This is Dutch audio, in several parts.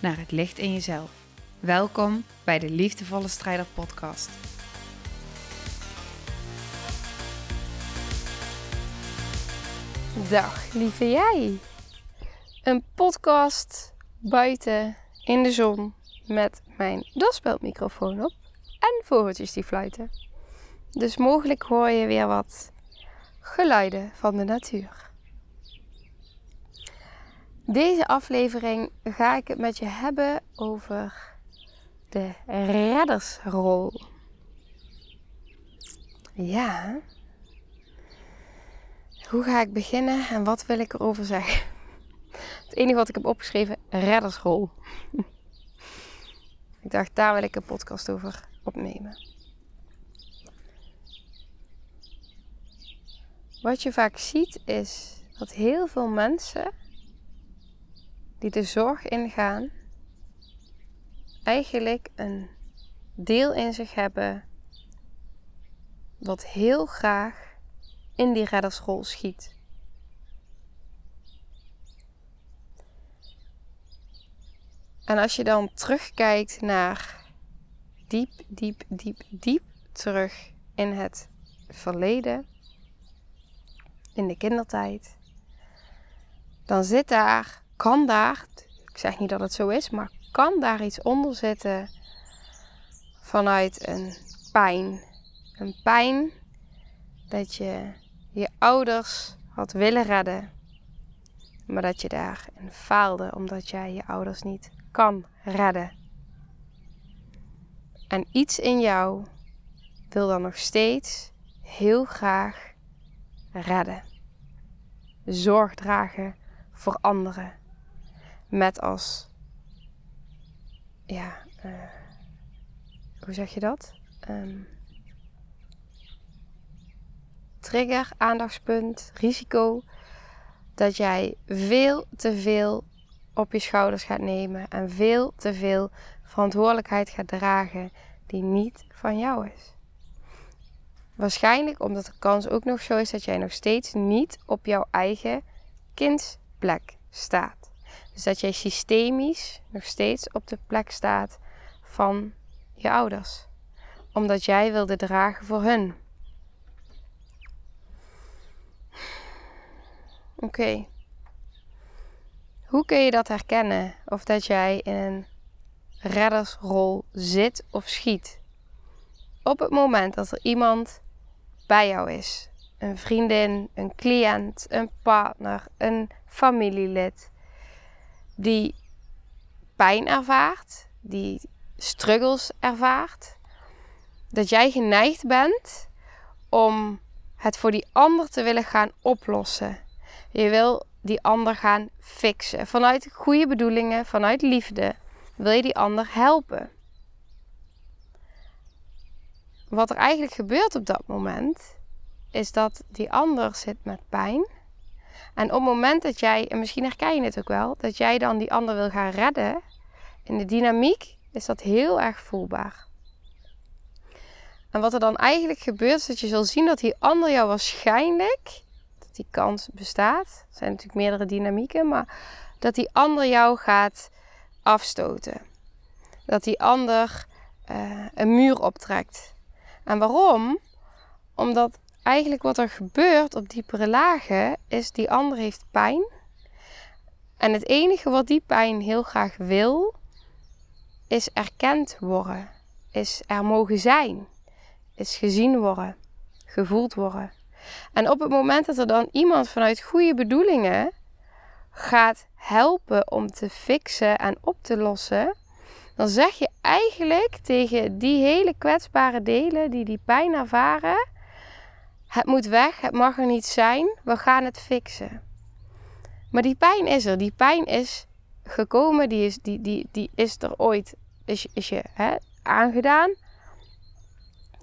naar het licht in jezelf. Welkom bij de Liefdevolle Strijder Podcast. Dag, lieve jij. Een podcast buiten in de zon met mijn daspeldmicrofoon op en vogeltjes die fluiten. Dus mogelijk hoor je weer wat geluiden van de natuur. Deze aflevering ga ik het met je hebben over de reddersrol. Ja. Hoe ga ik beginnen en wat wil ik erover zeggen? Het enige wat ik heb opgeschreven, reddersrol. Ik dacht, daar wil ik een podcast over opnemen. Wat je vaak ziet is dat heel veel mensen die de zorg ingaan, eigenlijk een deel in zich hebben wat heel graag in die reddersrol schiet. En als je dan terugkijkt naar diep, diep, diep, diep terug in het verleden, in de kindertijd, dan zit daar kan daar, ik zeg niet dat het zo is, maar kan daar iets onder zitten vanuit een pijn. Een pijn dat je je ouders had willen redden, maar dat je daarin faalde omdat jij je ouders niet kan redden. En iets in jou wil dan nog steeds heel graag redden. Zorg dragen voor anderen. Met als, ja, uh, hoe zeg je dat? Um, trigger, aandachtspunt, risico. Dat jij veel te veel op je schouders gaat nemen en veel te veel verantwoordelijkheid gaat dragen die niet van jou is. Waarschijnlijk omdat de kans ook nog zo is dat jij nog steeds niet op jouw eigen kindsplek staat. Dus dat jij systemisch nog steeds op de plek staat van je ouders. Omdat jij wilde dragen voor hun. Oké. Hoe kun je dat herkennen? Of dat jij in een reddersrol zit of schiet? Op het moment dat er iemand bij jou is. Een vriendin, een cliënt, een partner, een familielid die pijn ervaart, die struggles ervaart, dat jij geneigd bent om het voor die ander te willen gaan oplossen. Je wil die ander gaan fixen. Vanuit goede bedoelingen, vanuit liefde, wil je die ander helpen. Wat er eigenlijk gebeurt op dat moment, is dat die ander zit met pijn en op het moment dat jij, en misschien herken je het ook wel, dat jij dan die ander wil gaan redden, in de dynamiek is dat heel erg voelbaar. En wat er dan eigenlijk gebeurt, is dat je zal zien dat die ander jou waarschijnlijk, dat die kans bestaat, er zijn natuurlijk meerdere dynamieken, maar dat die ander jou gaat afstoten. Dat die ander uh, een muur optrekt. En waarom? Omdat eigenlijk wat er gebeurt op diepere lagen is die ander heeft pijn. En het enige wat die pijn heel graag wil, is erkend worden. Is er mogen zijn. Is gezien worden. Gevoeld worden. En op het moment dat er dan iemand vanuit goede bedoelingen gaat helpen om te fixen en op te lossen, dan zeg je eigenlijk tegen die hele kwetsbare delen die die pijn ervaren: het moet weg, het mag er niet zijn, we gaan het fixen. Maar die pijn is er. Die pijn is gekomen, die is, die, die, die is er ooit is, is je hè, aangedaan.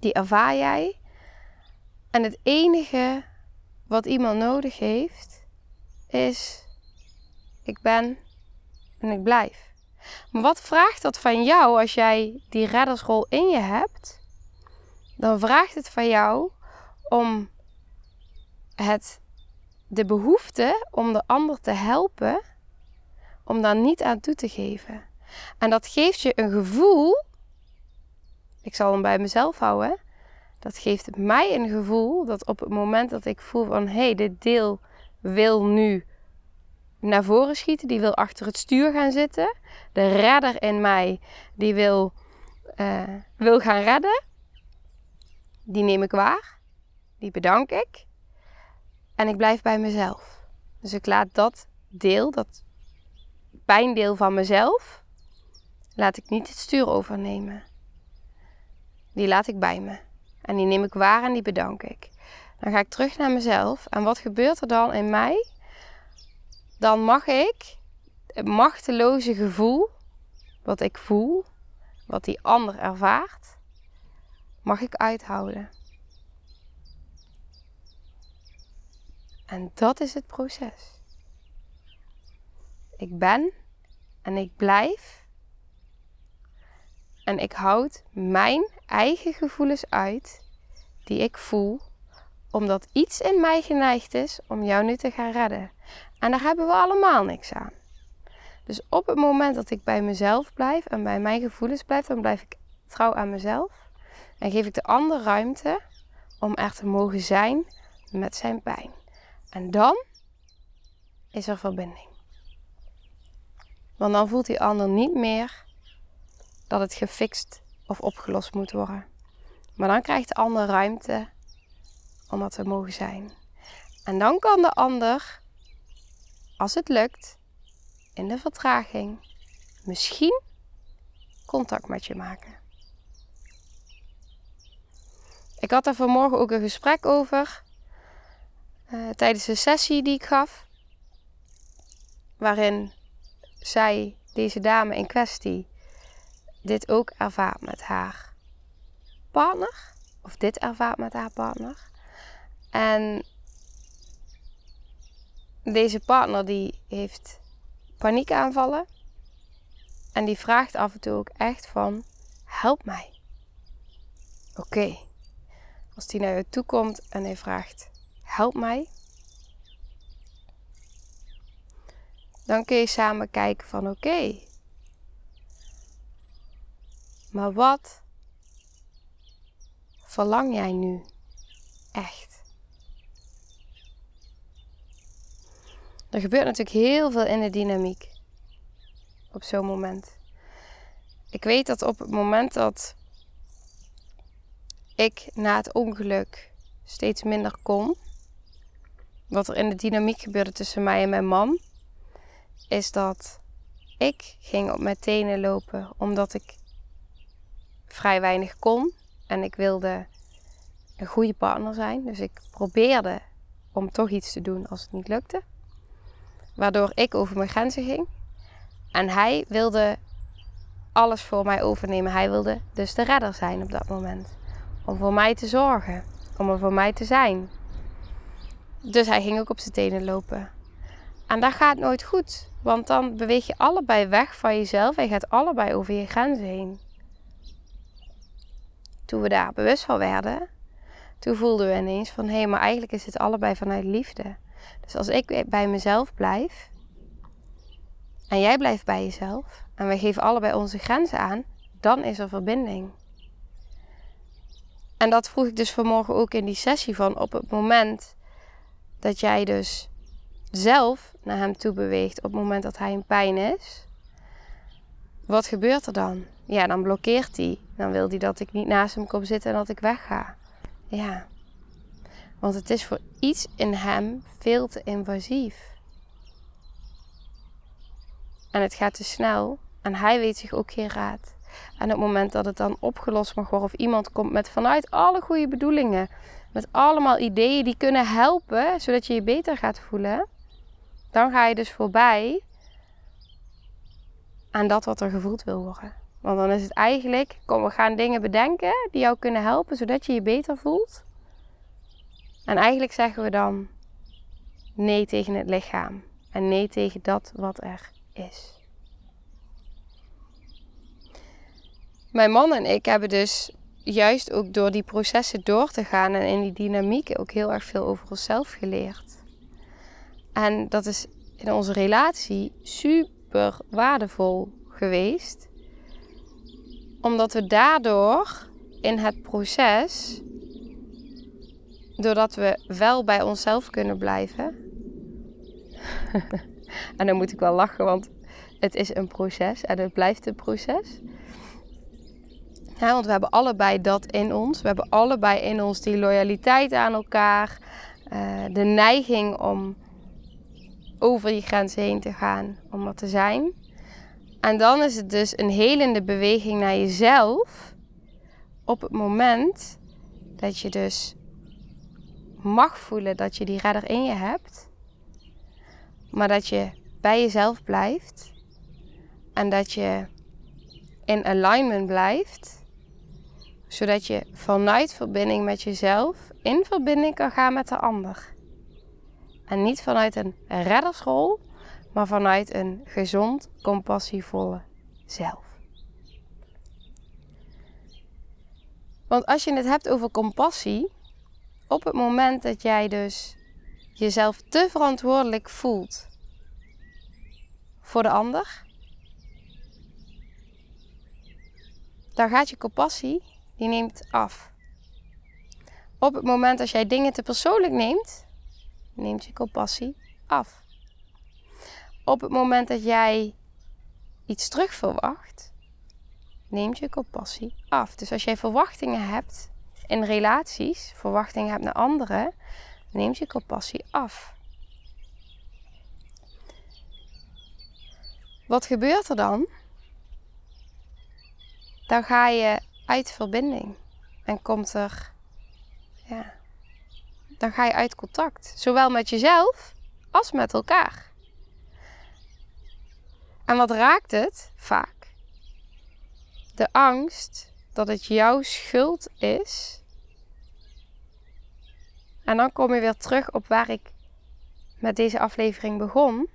Die ervaar jij. En het enige wat iemand nodig heeft, is ik ben en ik blijf. Maar wat vraagt dat van jou als jij die reddersrol in je hebt? Dan vraagt het van jou om het, de behoefte om de ander te helpen, om daar niet aan toe te geven. En dat geeft je een gevoel, ik zal hem bij mezelf houden, dat geeft mij een gevoel dat op het moment dat ik voel van hé, hey, dit deel wil nu naar voren schieten, die wil achter het stuur gaan zitten. De redder in mij, die wil, uh, wil gaan redden. Die neem ik waar, die bedank ik. En ik blijf bij mezelf. Dus ik laat dat deel, dat pijndeel van mezelf, laat ik niet het stuur overnemen. Die laat ik bij me. En die neem ik waar en die bedank ik. Dan ga ik terug naar mezelf. En wat gebeurt er dan in mij? Dan mag ik het machteloze gevoel, wat ik voel, wat die ander ervaart, mag ik uithouden. En dat is het proces. Ik ben en ik blijf. En ik houd mijn eigen gevoelens uit die ik voel, omdat iets in mij geneigd is om jou nu te gaan redden. En daar hebben we allemaal niks aan. Dus op het moment dat ik bij mezelf blijf en bij mijn gevoelens blijf, dan blijf ik trouw aan mezelf. En geef ik de ander ruimte om er te mogen zijn met zijn pijn. En dan is er verbinding. Want dan voelt die ander niet meer dat het gefixt of opgelost moet worden. Maar dan krijgt de ander ruimte om dat te mogen zijn. En dan kan de ander, als het lukt, in de vertraging, misschien contact met je maken. Ik had daar vanmorgen ook een gesprek over uh, tijdens een sessie die ik gaf, waarin zij, deze dame in kwestie, dit ook ervaart met haar partner, of dit ervaart met haar partner. En deze partner die heeft paniekaanvallen en die vraagt af en toe ook echt van help mij. Oké, als die naar je toe komt en hij vraagt help mij, dan kun je samen kijken van oké, maar wat verlang jij nu echt? Er gebeurt natuurlijk heel veel in de dynamiek op zo'n moment. Ik weet dat op het moment dat ik na het ongeluk steeds minder kon, wat er in de dynamiek gebeurde tussen mij en mijn man, is dat ik ging op mijn tenen lopen omdat ik vrij weinig kon en ik wilde een goede partner zijn. Dus ik probeerde om toch iets te doen als het niet lukte. Waardoor ik over mijn grenzen ging. En hij wilde alles voor mij overnemen. Hij wilde dus de redder zijn op dat moment. Om voor mij te zorgen. Om er voor mij te zijn. Dus hij ging ook op zijn tenen lopen. En dat gaat nooit goed. Want dan beweeg je allebei weg van jezelf en je gaat allebei over je grenzen heen. Toen we daar bewust van werden, toen voelden we ineens van hé, hey, maar eigenlijk is het allebei vanuit liefde. Dus als ik bij mezelf blijf en jij blijft bij jezelf en we geven allebei onze grenzen aan, dan is er verbinding. En dat vroeg ik dus vanmorgen ook in die sessie van op het moment dat jij dus zelf naar hem toe beweegt op het moment dat hij in pijn is, wat gebeurt er dan? Ja, dan blokkeert hij. Dan wil hij dat ik niet naast hem kom zitten en dat ik wegga. Ja. Want het is voor iets in hem veel te invasief. En het gaat te snel. En hij weet zich ook geen raad. En op het moment dat het dan opgelost mag worden, of iemand komt met vanuit alle goede bedoelingen, met allemaal ideeën die kunnen helpen, zodat je je beter gaat voelen, dan ga je dus voorbij aan dat wat er gevoeld wil worden. Want dan is het eigenlijk, kom, we gaan dingen bedenken die jou kunnen helpen zodat je je beter voelt. En eigenlijk zeggen we dan nee tegen het lichaam en nee tegen dat wat er is. Mijn man en ik hebben dus juist ook door die processen door te gaan en in die dynamiek ook heel erg veel over onszelf geleerd. En dat is in onze relatie super waardevol geweest. Omdat we daardoor in het proces, doordat we wel bij onszelf kunnen blijven. en dan moet ik wel lachen, want het is een proces en het blijft een proces. Want we hebben allebei dat in ons. We hebben allebei in ons die loyaliteit aan elkaar. Uh, de neiging om over die grens heen te gaan, om er te zijn. En dan is het dus een helende beweging naar jezelf. Op het moment dat je dus mag voelen dat je die redder in je hebt. Maar dat je bij jezelf blijft. En dat je in alignment blijft zodat je vanuit verbinding met jezelf in verbinding kan gaan met de ander. En niet vanuit een reddersrol, maar vanuit een gezond, compassievolle zelf. Want als je het hebt over compassie, op het moment dat jij dus jezelf te verantwoordelijk voelt voor de ander, dan gaat je compassie die neemt af. Op het moment dat jij dingen te persoonlijk neemt, neemt je compassie af. Op het moment dat jij iets terug verwacht, neemt je compassie af. Dus als jij verwachtingen hebt in relaties, verwachtingen hebt naar anderen, neemt je compassie af. Wat gebeurt er dan? Dan ga je uit verbinding. En komt er, ja, dan ga je uit contact. Zowel met jezelf als met elkaar. En wat raakt het vaak? De angst dat het jouw schuld is. En dan kom je weer terug op waar ik met deze aflevering begon.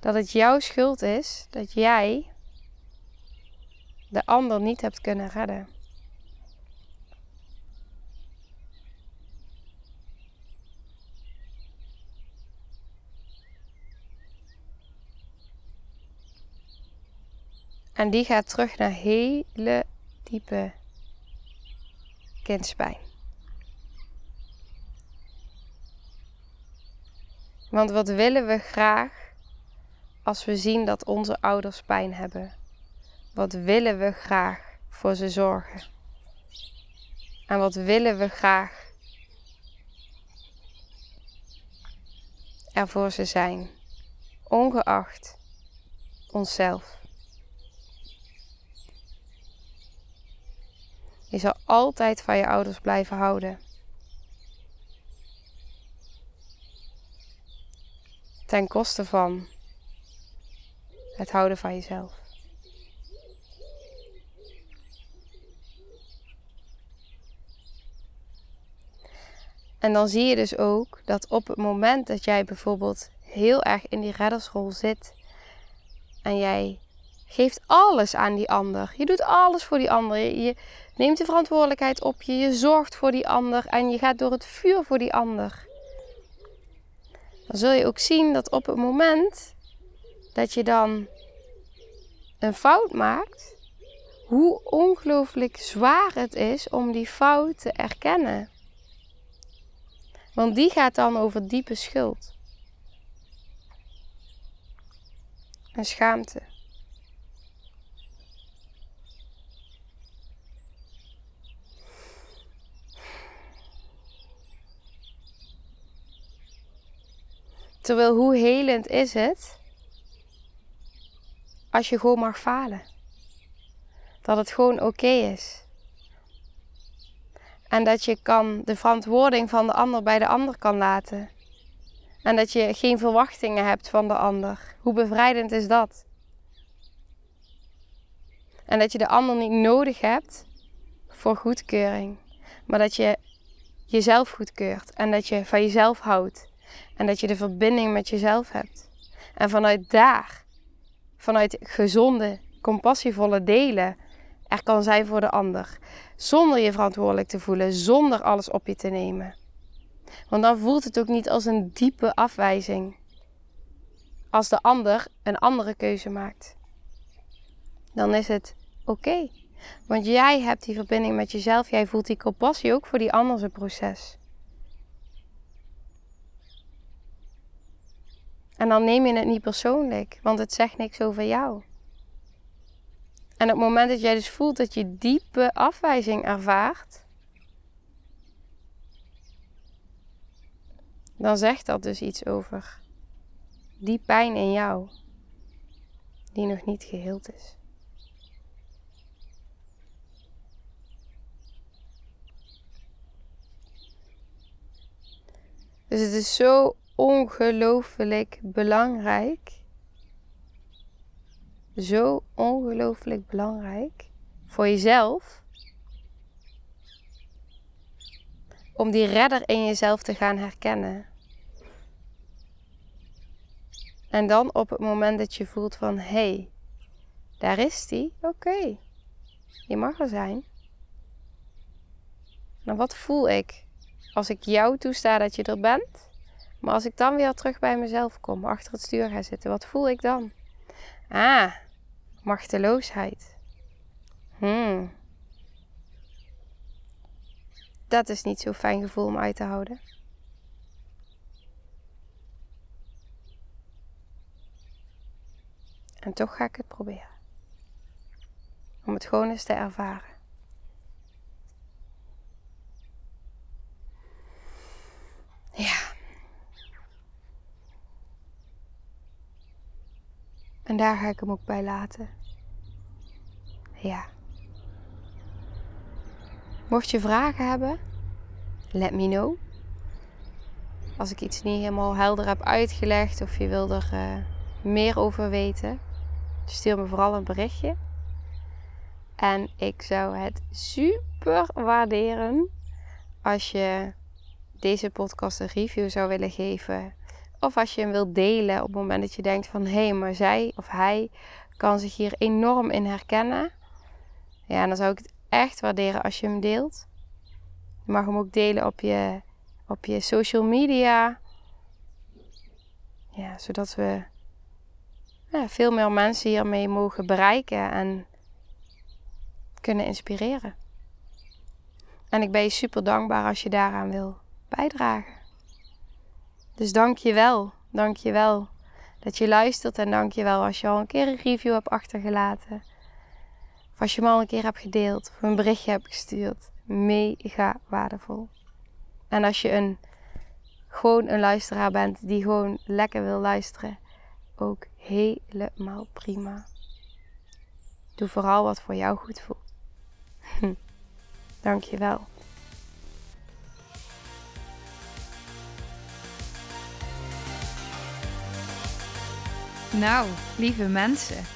Dat het jouw schuld is dat jij de ander niet hebt kunnen redden. En die gaat terug naar hele diepe kindspijn. Want wat willen we graag als we zien dat onze ouders pijn hebben? Wat willen we graag voor ze zorgen? En wat willen we graag er voor ze zijn, ongeacht onszelf. Je zal altijd van je ouders blijven houden. Ten koste van het houden van jezelf. En dan zie je dus ook dat op het moment dat jij bijvoorbeeld heel erg in die reddersrol zit en jij geeft alles aan die ander. Je doet alles voor die ander. Je, neemt de verantwoordelijkheid op je. Je zorgt voor die ander en je gaat door het vuur voor die ander. Dan zul je ook zien dat op het moment dat je dan een fout maakt, hoe ongelooflijk zwaar het is om die fout te erkennen. Want die gaat dan over diepe schuld. En schaamte. Terwijl hoe helend is het als je gewoon mag falen? Dat het gewoon oké is. En dat je kan de verantwoording van de ander bij de ander kan laten. En dat je geen verwachtingen hebt van de ander. Hoe bevrijdend is dat? En dat je de ander niet nodig hebt voor goedkeuring. Maar dat je jezelf goedkeurt. En dat je van jezelf houdt. En dat je de verbinding met jezelf hebt. En vanuit daar, vanuit gezonde, compassievolle delen, er kan zijn voor de ander. Zonder je verantwoordelijk te voelen, zonder alles op je te nemen. Want dan voelt het ook niet als een diepe afwijzing. Als de ander een andere keuze maakt. Dan is het oké. Want jij hebt die verbinding met jezelf. Jij voelt die compassie ook voor die andere proces. En dan neem je het niet persoonlijk, want het zegt niks over jou. En op het moment dat jij dus voelt dat je diepe afwijzing ervaart, dan zegt dat dus iets over die pijn in jou, die nog niet geheeld is. Dus het is zo ongelooflijk belangrijk. Zo ongelooflijk belangrijk voor jezelf. Om die redder in jezelf te gaan herkennen. En dan op het moment dat je voelt van hé, hey, daar is die, oké, je mag er zijn. Nou, wat voel ik als ik jou toesta dat je er bent? Maar als ik dan weer terug bij mezelf kom, achter het stuur ga zitten, wat voel ik dan? Ah, machteloosheid. Hmm. Dat is niet zo'n fijn gevoel om uit te houden. En toch ga ik het proberen. Om het gewoon eens te ervaren. Ja. En daar ga ik hem ook bij laten. Ja. Mocht je vragen hebben, let me know. Als ik iets niet helemaal helder heb uitgelegd of je wil er uh, meer over weten, stuur me vooral een berichtje. En ik zou het super waarderen als je deze podcast een review zou willen geven of als je hem wilt delen op het moment dat je denkt van hé, hey, maar zij of hij kan zich hier enorm in herkennen. Ja, dan zou ik het echt waarderen als je hem deelt. Je mag hem ook delen op je, op je social media. Ja, zodat we ja, veel meer mensen hiermee mogen bereiken en kunnen inspireren. En ik ben je super dankbaar als je daaraan wil bijdragen. Dus dank je wel. Dank je wel dat je luistert. En dank je wel als je al een keer een review hebt achtergelaten. Als je hem al een keer hebt gedeeld. Of een berichtje hebt gestuurd. Mega waardevol. En als je een, gewoon een luisteraar bent die gewoon lekker wil luisteren. Ook helemaal prima. Doe vooral wat voor jou goed voelt. Dank je wel. Nou, lieve mensen,